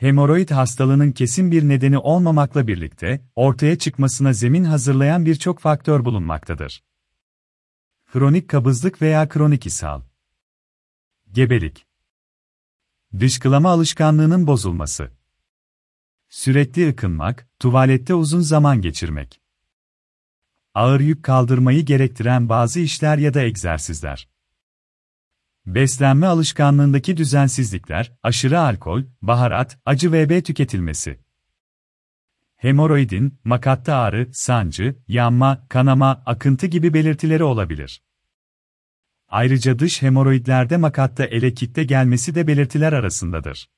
Hemoroid hastalığının kesin bir nedeni olmamakla birlikte, ortaya çıkmasına zemin hazırlayan birçok faktör bulunmaktadır. Kronik kabızlık veya kronik ishal. Gebelik. Dışkılama alışkanlığının bozulması. Sürekli ıkınmak, tuvalette uzun zaman geçirmek. Ağır yük kaldırmayı gerektiren bazı işler ya da egzersizler. Beslenme alışkanlığındaki düzensizlikler, aşırı alkol, baharat, acı ve B tüketilmesi. Hemoroidin, makatta ağrı, sancı, yanma, kanama, akıntı gibi belirtileri olabilir. Ayrıca dış hemoroidlerde makatta ele kitle gelmesi de belirtiler arasındadır.